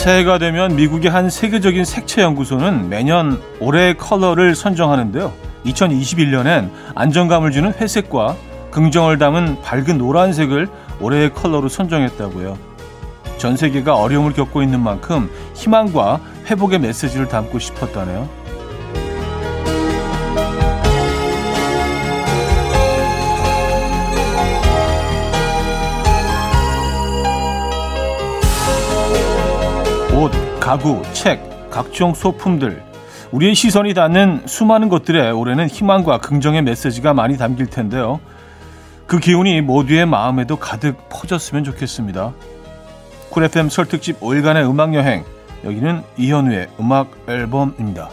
새해가 되면 미국의 한 세계적인 색채 연구소는 매년 올해의 컬러를 선정하는데요. 2021년엔 안정감을 주는 회색과 긍정을 담은 밝은 노란색을 올해의 컬러로 선정했다고요. 전 세계가 어려움을 겪고 있는 만큼 희망과 회복의 메시지를 담고 싶었다네요. 가구, 책, 각종 소품들. 우리의 시선이 닿는 수많은 것들에 올해는 희망과 긍정의 메시지가 많이 담길 텐데요. 그 기운이 모두의 마음에도 가득 퍼졌으면 좋겠습니다. 쿨 FM 설 특집 5일간의 음악 여행. 여기는 이현우의 음악 앨범입니다.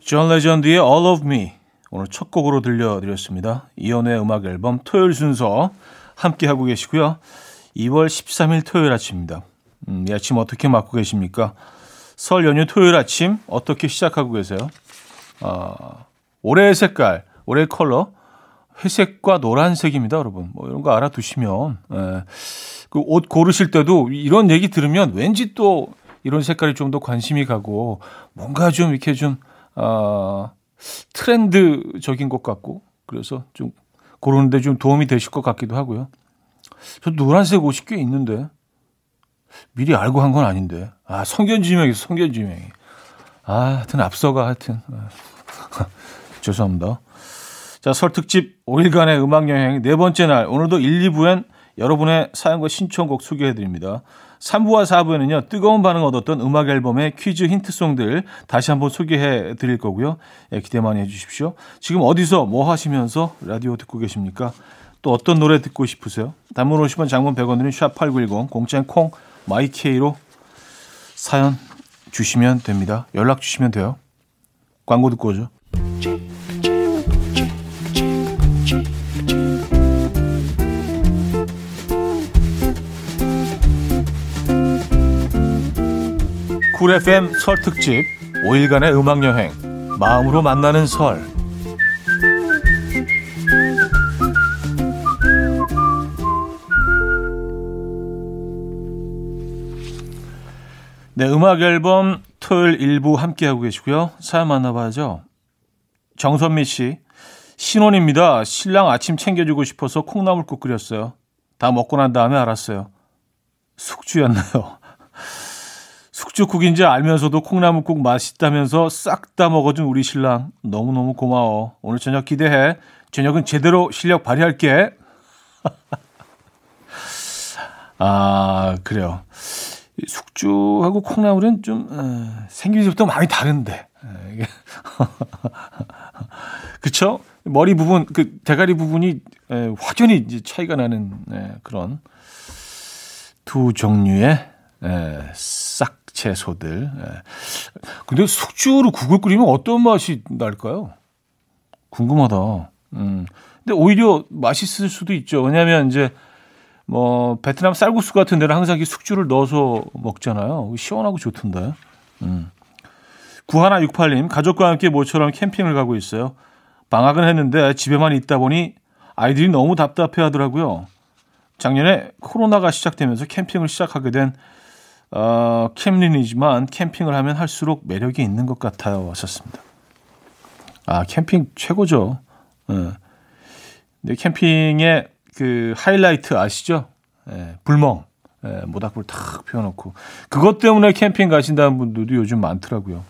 존 레전드의 All of Me 오늘 첫 곡으로 들려드렸습니다. 이현우의 음악 앨범 토요일 순서 함께 하고 계시고요. 2월 13일 토요일 아침입니다. 음, 이 아침 어떻게 맞고 계십니까? 설 연휴 토요일 아침 어떻게 시작하고 계세요? 어, 올해의 색깔, 올해의 컬러 회색과 노란색입니다, 여러분. 뭐 이런 거 알아두시면 예. 그옷 고르실 때도 이런 얘기 들으면 왠지 또 이런 색깔이 좀 더 관심이 가고 뭔가 좀 이렇게 좀 어, 트렌드적인 것 같고 그래서 좀 고르는데 좀 도움이 되실 것 같기도 하고요. 저 노란색 옷이 꽤 있는데 미리 알고 한 건 아닌데. 아, 성견지명이 성견지명이. 아, 하여튼 앞서가 하여튼. 아, 죄송합니다. 자, 설 특집 5일간의 음악 여행 네 번째 날. 오늘도 1, 2부엔 여러분의 사연과 신청곡 소개해 드립니다. 3부와 4부에는요, 뜨거운 반응 얻었던 음악 앨범의 퀴즈 힌트송들 다시 한번 소개해 드릴 거고요. 예, 기대 많이 해 주십시오. 지금 어디서 뭐 하시면서 라디오 듣고 계십니까? 또 어떤 노래 듣고 싶으세요? 단문 50원, 장문 100원들은 샵8910, 공짜인 콩, 마이케이로 사연 주시면 됩니다. 연락 주시면 돼요. 광고 듣고 오죠. 쿨 FM 설 특집 5일간의 음악 여행 마음으로 만나는 설 네, 음악 앨범 토요일 일부 함께하고 계시고요. 사연 만나봐야죠. 정선미 씨. 신혼입니다. 신랑 아침 챙겨주고 싶어서 콩나물국 끓였어요. 다 먹고 난 다음에 알았어요. 숙주였나요? 숙주국인지 알면서도 콩나물국 맛있다면서 싹 다 먹어준 우리 신랑. 너무너무 고마워. 오늘 저녁 기대해. 저녁은 제대로 실력 발휘할게. 아, 그래요. 숙주하고 콩나물은 좀 어, 생김새부터 많이 다른데 그쵸? 머리 부분 그 대가리 부분이 에, 확연히 이제 차이가 나는 에, 그런 두 종류의 에, 싹 채소들. 에. 근데 숙주로 국을 끓이면 어떤 맛이 날까요? 궁금하다. 음. 근데 오히려 맛있을 수도 있죠. 왜냐하면 이제 뭐 베트남 쌀국수 같은 데는 항상 숙주를 넣어서 먹잖아요. 시원하고 좋던데. 음. 9168님 가족과 함께 모처럼 캠핑을 가고 있어요. 방학은 했는데 집에만 있다 보니 아이들이 너무 답답해 하더라고요. 작년에 코로나가 시작되면서 캠핑을 시작하게 된 어, 캠린이지만 캠핑을 하면 할수록 매력이 있는 것 같아요. 왔었습니다. 아, 캠핑 최고죠. 네. 근데 캠핑에 그 하이라이트 아시죠? 예, 불멍. 예, 모닥불 탁 피워놓고. 그것 때문에 캠핑 가신다는 분들도 요즘 많더라고요.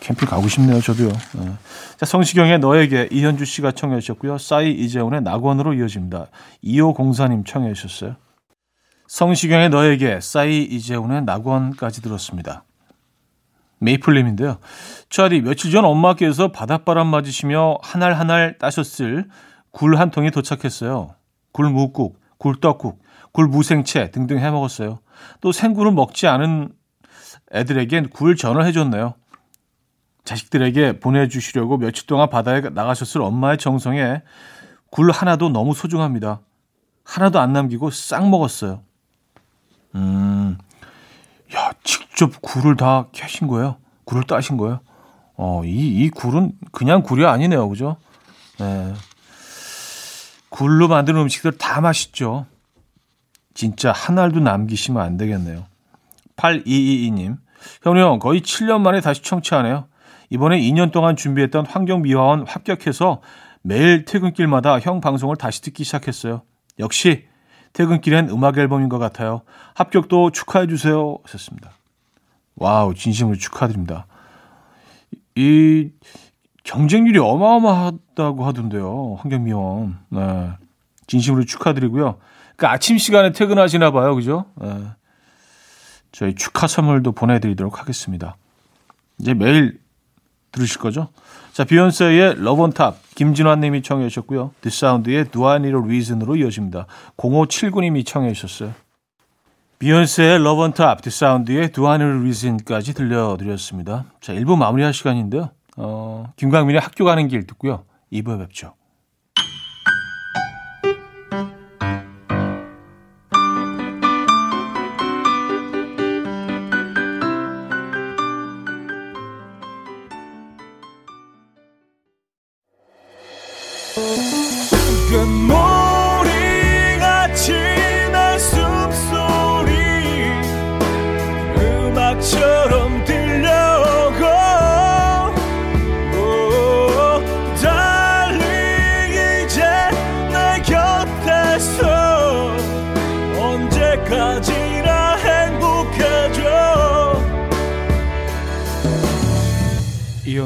캠핑 가고 싶네요, 저도요. 예. 자, 성시경의 너에게 이현주 씨가 청해 주셨고요. 싸이 이재훈의 낙원으로 이어집니다. 2504님 청해 주셨어요. 성시경의 너에게 싸이 이재훈의 낙원까지 들었습니다. 메이플님인데요. 차디 며칠 전 엄마께서 바닷바람 맞으시며 한 알 한 알 따셨을 굴 한 통이 도착했어요. 굴 무국, 굴떡국, 굴 무생채 등등 해 먹었어요. 또 생굴을 먹지 않은 애들에겐 굴 전을 해줬네요. 자식들에게 보내주시려고 며칠 동안 바다에 나가셨을 엄마의 정성에 굴 하나도 너무 소중합니다. 하나도 안 남기고 싹 먹었어요. 음, 야, 직접 굴을 다 캐신 거예요? 굴을 따신 거예요? 어, 이, 이 굴은 그냥 굴이 아니네요. 그죠? 네. 굴로 만든 음식들 다 맛있죠. 진짜 한 알도 남기시면 안 되겠네요. 8222님, 형님 형 거의 7년 만에 다시 청취하네요. 이번에 2년 동안 준비했던 환경미화원 합격해서 매일 퇴근길마다 형 방송을 다시 듣기 시작했어요. 역시 퇴근길엔 음악 앨범인 것 같아요. 합격도 축하해 주세요. 하셨습니다. wow, 진심으로 축하드립니다. 이 경쟁률이 어마어마하다고 하던데요. 환경미화원. 네. 진심으로 축하드리고요. 그 아침 시간에 퇴근하시나 봐요. 그죠? 네. 저희 축하 선물도 보내드리도록 하겠습니다. 이제 매일 들으실 거죠? 자, 비욘세의 Love On Top, 김진환 님이 청해 주셨고요. 디사운드의 a Reason으로 이어집니다. 0579 님이 청해 주셨어요. 비욘세의 Love On Top, 디사운드의 a Reason까지 들려드렸습니다. 자, 1부 마무리할 시간인데요. 어, 김광민의 학교 가는 길 듣고요. 2부에 뵙죠.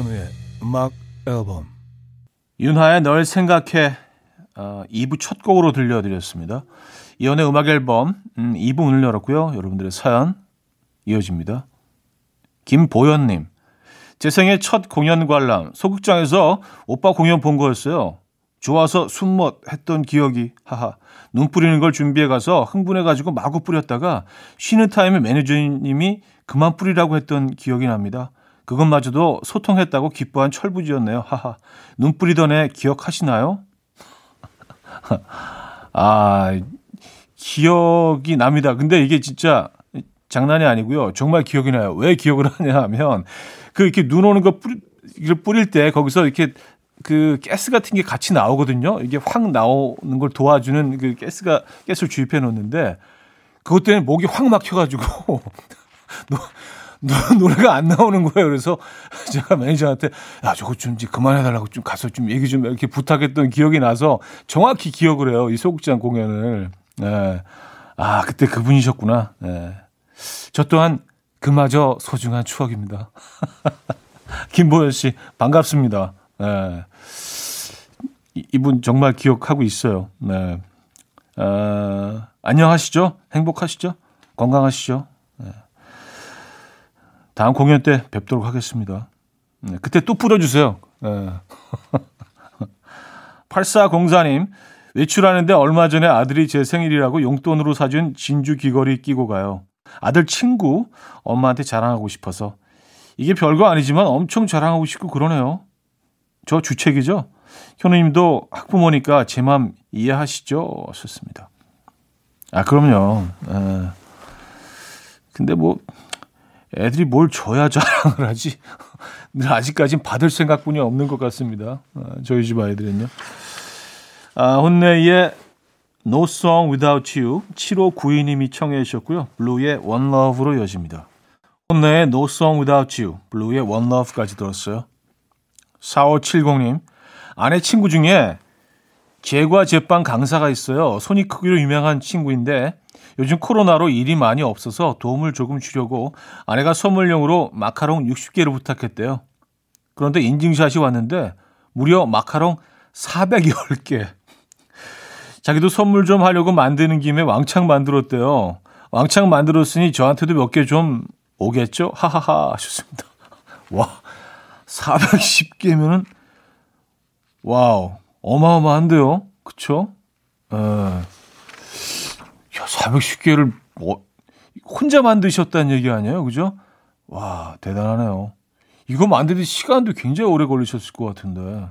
이현우의 음악 앨범 윤하의 널 생각해 어, 2부 첫 곡으로 들려드렸습니다. 이현우의 음악 앨범 음, 2부 문을 열었고요. 여러분들의 사연 이어집니다. 김보현님 제 생애 첫 공연 관람 소극장에서 오빠 공연 본 거였어요. 좋아서 숨못 했던 기억이 하하 눈 뿌리는 걸 준비해 가서 흥분해 가지고 마구 뿌렸다가 쉬는 타임에 매니저님이 그만 뿌리라고 했던 기억이 납니다. 그것마저도 소통했다고 기뻐한 철부지였네요. 하하. 눈 뿌리던 애 기억하시나요? 아, 기억이 납니다. 근데 이게 진짜 장난이 아니고요. 정말 기억이 나요. 왜 기억을 하냐 하면 그 이렇게 눈 오는 거 뿌리, 뿌릴 때 거기서 이렇게 그 가스 같은 게 같이 나오거든요. 이게 확 나오는 걸 도와주는 그 가스가 가스를 주입해 놓는데 그것 때문에 목이 확 막혀가지고 노래가 안 나오는 거예요. 그래서 제가 매니저한테 야 저거 좀 이제 그만해달라고 좀 가서 좀 얘기 좀 이렇게 부탁했던 기억이 나서 정확히 기억을 해요. 이 소극장 공연을. 네. 아 그때 그분이셨구나. 네. 저 또한 그마저 소중한 추억입니다. 김보현 씨 반갑습니다. 네. 이분 정말 기억하고 있어요. 네. 어, 안녕하시죠? 행복하시죠? 건강하시죠? 네. 다음 공연 때 뵙도록 하겠습니다. 네, 그때 또 풀어주세요. 네. 8404님, 외출하는데 얼마 전에 아들이 제 생일이라고 용돈으로 사준 진주 귀걸이 끼고 가요. 아들 친구 엄마한테 자랑하고 싶어서. 이게 별거 아니지만 엄청 자랑하고 싶고 그러네요. 저 주책이죠? 현우님도 학부모니까 제 마음 이해하시죠? 썼습니다. 아, 그럼요. 에. 근데 뭐, 애들이 뭘 줘야 자랑을 하지? 아직까진 받을 생각뿐이 없는 것 같습니다. 아, 저희 집 아이들은요. 아, 혼내의 No Song Without You 7592님이 청해 주셨고요. 블루의 One Love로 이어집니다. 혼내의 No Song Without You, 블루의 One Love까지 들었어요. 4570님, 아내 친구 중에 제과 제빵 강사가 있어요. 손이 크기로 유명한 친구인데 요즘 코로나로 일이 많이 없어서 도움을 조금 주려고 아내가 선물용으로 마카롱 60개를 부탁했대요. 그런데 인증샷이 왔는데 무려 마카롱 410개. 자기도 선물 좀 하려고 만드는 김에 왕창 만들었대요. 왕창 만들었으니 저한테도 몇 개 좀 오겠죠? 하하하 하셨습니다. 와, 410개면은 wow, 어마어마한데요. 그쵸? 에. 야, 410개를 뭐, 혼자 만드셨다는 얘기 아니에요? 그죠? 와, 대단하네요. 이거 만드는 시간도 굉장히 오래 걸리셨을 것 같은데.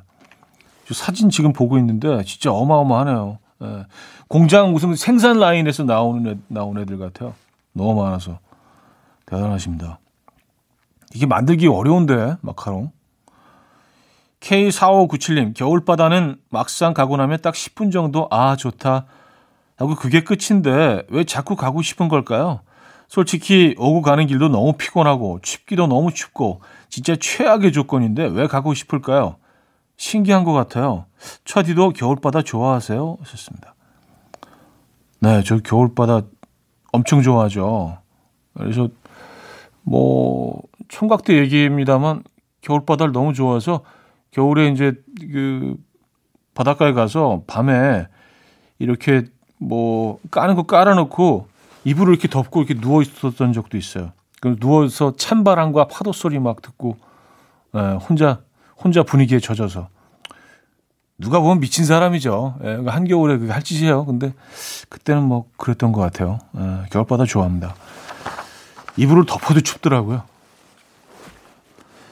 저 사진 지금 보고 있는데 진짜 어마어마하네요. 예. 공장 무슨 생산 라인에서 나오는 애, 나온 애들 같아요. 너무 많아서 대단하십니다. 이게 만들기 어려운데 마카롱. K4597님 겨울바다는 막상 가고 나면 딱 10분 정도 아 좋다 하고 그게 끝인데 왜 자꾸 가고 싶은 걸까요? 솔직히 오고 가는 길도 너무 피곤하고 춥기도 너무 춥고 진짜 최악의 조건인데 왜 가고 싶을까요? 신기한 것 같아요. 차디도 겨울바다 좋아하세요? 하셨습니다. 네, 저 겨울바다 엄청 좋아하죠. 그래서 뭐 총각 때 얘기입니다만 겨울바다를 너무 좋아해서 겨울에 이제 그 바닷가에 가서 밤에 이렇게 뭐 까는 거 깔아놓고 이불을 이렇게 덮고 이렇게 누워 있었던 적도 있어요. 그럼 누워서 찬바람과 파도 소리 막 듣고 예, 혼자 혼자 분위기에 젖어서 누가 보면 미친 사람이죠. 예, 그러니까 한겨울에 그게 할 짓이에요. 근데 그때는 뭐 그랬던 것 같아요. 예, 겨울바다 좋아합니다. 이불을 덮어도 춥더라고요.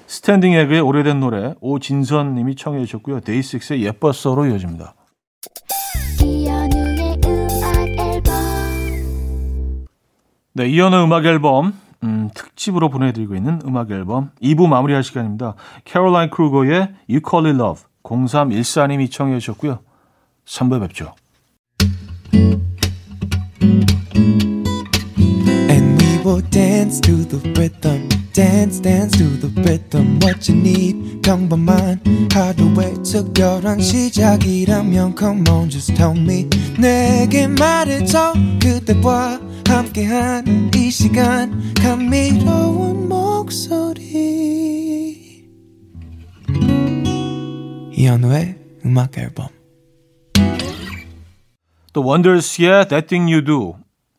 스탠딩 에그의 오래된 노래 오진선 님이 청해 주셨고요. 데이식스의 예뻤어로 이어집니다. 네, 이현우 음악 앨범 음, 특집으로 보내드리고 있는 음악 앨범 2부 마무리할 시간입니다. 캐롤라인 크루거의 You Call It Love 0314님이 청해 주셨고요. 3부에 뵙죠. And will dance to the rhythm dance dance to the rhythm what you need 평범한 하루의 특별한 시작이라면 come on just tell me 내게 말해줘 그대와 함께한 이 시간 감미로운 목소리 이현우의 음악 앨범 또 원더스의 That Thing You Do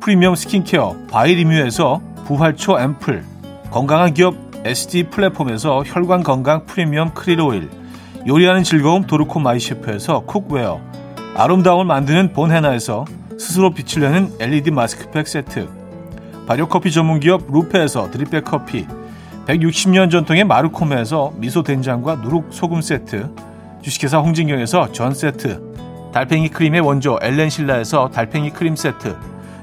프리미엄 스킨케어 바이리뮤에서 부활초 앰플, 건강한 기업 SD 플랫폼에서 혈관 건강 프리미엄 크릴 오일, 요리하는 즐거움 도르코 마이셰프에서 쿡웨어, 아름다움을 만드는 본헤나에서 스스로 빛을 내는 LED 마스크팩 세트, 발효커피 전문기업 루페에서 드립백 커피 160년 전통의 마르코메에서 미소된장과 누룩소금 세트 주식회사 홍진경에서 전 세트 달팽이 크림의 원조 엘렌실라에서 달팽이 크림 세트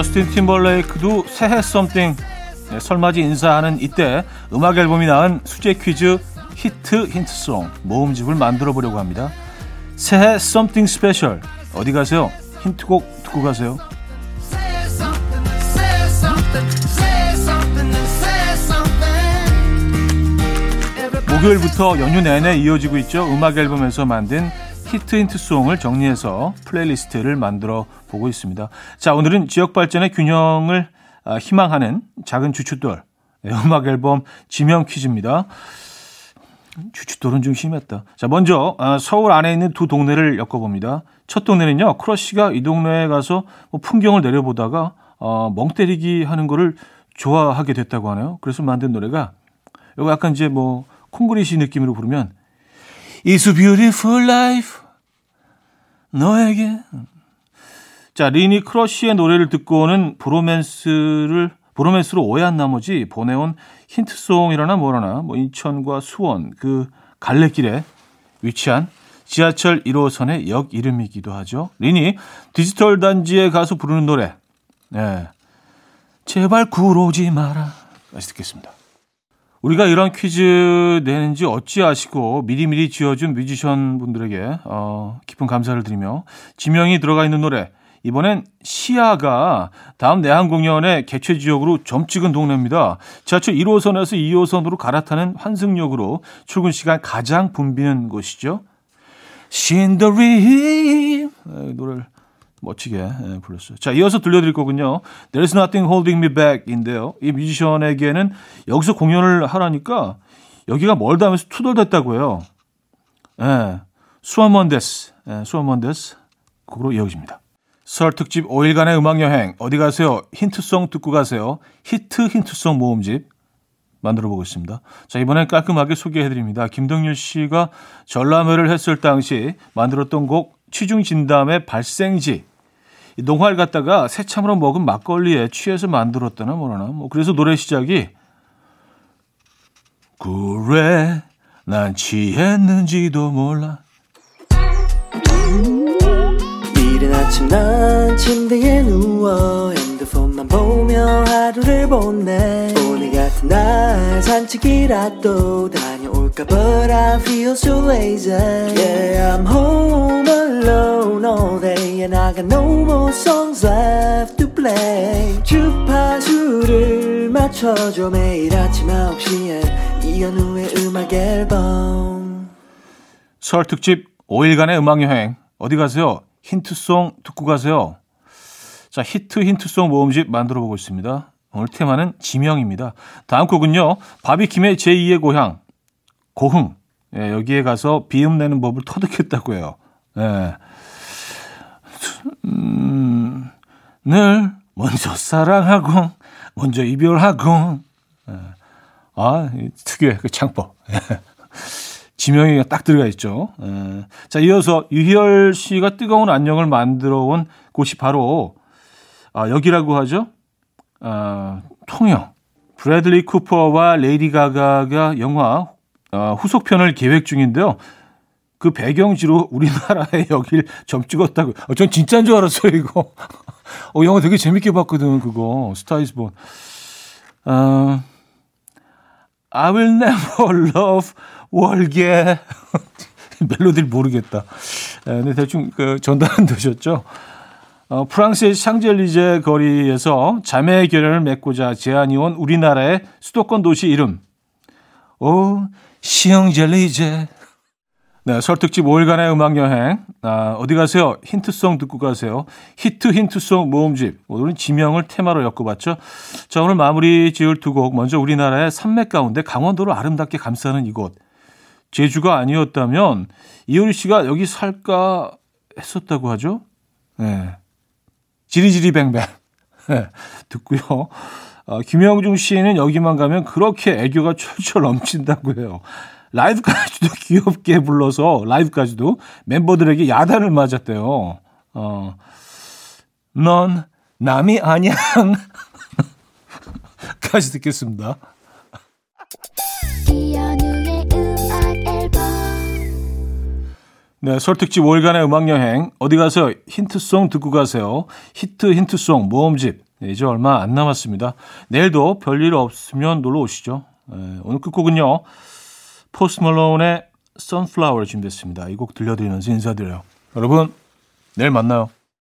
저스틴 팀벌레이크도 새해 something 네, 설맞이 인사하는 이때 음악 앨범이 낳은 수제 퀴즈 히트 힌트송 모음집을 만들어 보려고 합니다. 새해 something special 어디 가세요? 힌트곡 듣고 가세요. 목요일부터 연휴 내내 이어지고 있죠. 음악 앨범에서 만든 히트 힌트송을 정리해서 플레이리스트를 만들어 보고 있습니다. 자, 오늘은 지역 발전의 균형을 아, 희망하는 작은 주춧돌 네, 음악 앨범 지명 퀴즈입니다. 주춧돌은 좀 심했다. 자, 먼저 아, 서울 안에 있는 두 동네를 엮어봅니다. 첫 동네는요, 크러쉬가 이 동네에 가서 뭐 풍경을 내려보다가 어, 멍 때리기 하는 거를 좋아하게 됐다고 하네요. 그래서 만든 노래가 이거 약간 이제 뭐 콩그리시 느낌으로 부르면 It's a beautiful life 너에게 자, 리니 크러쉬의 노래를 듣고는 브로맨스를 브로맨스로 오해한 나머지 보내온 힌트송이라나 뭐라나 뭐 인천과 수원 그 갈래길에 위치한 지하철 1호선의 역 이름이기도 하죠. 리니 디지털 단지에 가서 부르는 노래. 네. 제발 구로지 마라. 다시 듣겠습니다. 우리가 이런 퀴즈 내는지 어찌 아시고 미리미리 지어준 뮤지션 분들에게 어, 깊은 감사를 드리며 지명이 들어가 있는 노래 이번엔 시아가 다음 내한 공연의 개최 지역으로 점 찍은 동네입니다. 지하철 1호선에서 2호선으로 갈아타는 환승역으로 출근 시간 가장 붐비는 곳이죠. 신더리 노래를 멋지게 예, 불렀어요. 자, 이어서 들려드릴 거군요. There's Nothing Holding Me Back인데요. 이 뮤지션에게는 여기서 공연을 하라니까 여기가 멀다 하면서 투덜댔다고 해요. 예, 수원먼데스, 예, 수원먼데스 곡으로 이어집니다. 설 특집 5일간의 음악여행 어디 가세요? 힌트송 듣고 가세요. 히트 힌트송 모음집 만들어 보겠습니다. 자, 이번엔 깔끔하게 소개해 드립니다. 김동률 씨가 전람회를 했을 당시 만들었던 곡 취중 진담의 발생지. 농활 갖다가 새참으로 먹은 막걸리에 취해서 만들었다나 뭐라나. 뭐 그래서 노래 시작이 그래 난 취했는지도 몰라. 이른 아침 난 침대에 누워 핸드폰만 보며 하루를 보내 오늘 같은 날 산책이라도 다 녀올까 But I feel so lazy Yeah I'm home alone all day And I got no more songs left to play 주파수를 맞춰줘 매일 아침 9시에 이현우의 음악 앨범 설 특집 5일간의 음악 여행 어디 가세요? 힌트송 듣고 가세요. 자, 히트 힌트송 모음집 만들어 보고 있습니다. 오늘 테마는 지명입니다. 다음 곡은요. 바비킴의 제2의 고향 고흥 예, 여기에 가서 비음 내는 법을 터득했다고 해요. 예. 음, 늘 먼저 사랑하고 먼저 이별하고 예. 아 특유의 그 창법 지명이 딱 들어가 있죠. 예. 자 이어서 유희열 씨가 뜨거운 안녕을 만들어 온 곳이 바로 아, 여기라고 하죠. 아, 통영. 브래들리 쿠퍼와 레이디 가가가 영화 어, 후속편을 계획 중인데요. 그 배경지로 우리나라에 여길 점 찍었다고. 어, 전 진짜인 줄 알았어요, 이거. 어, 영화 되게 재밌게 봤거든, 그거. Star Is Born. 어, I will never love 월계. 멜로디를 모르겠다. 에, 근데 대충 그 전달은 되셨죠? 어, 프랑스의 샹젤리제 거리에서 자매 결연을 맺고자 제안이 온 우리나라의 수도권 도시 이름. 오, 샹젤리제. 네, 설 특집 5일간의 음악 여행. 아, 어디 가세요? 힌트송 듣고 가세요. 히트 힌트송 모음집. 오늘은 지명을 테마로 엮어봤죠. 자, 오늘 마무리 지을 두 곡. 먼저 우리나라의 산맥 가운데 강원도를 아름답게 감싸는 이곳. 제주가 아니었다면 이효리 씨가 여기 살까 했었다고 하죠. 네. 지리지리뱅뱅. 네, 듣고요. 어, 김영중 씨는 여기만 가면 그렇게 애교가 철철 넘친다고 해요. 라이브까지도 귀엽게 불러서 라이브까지도 멤버들에게 야단을 맞았대요. 어, 넌 남이 아냥 까지 듣겠습니다. 네, 설특집 5일간의 음악여행. 어디 가서 힌트송 듣고 가세요. 히트 힌트송 모음집. 네, 이제 얼마 안 남았습니다. 내일도 별일 없으면 놀러 오시죠. 네, 오늘 끝곡은요. 포스트 말론의 Sunflower 준비했습니다. 이 곡 들려드리면서 인사드려요. 여러분, 내일 만나요.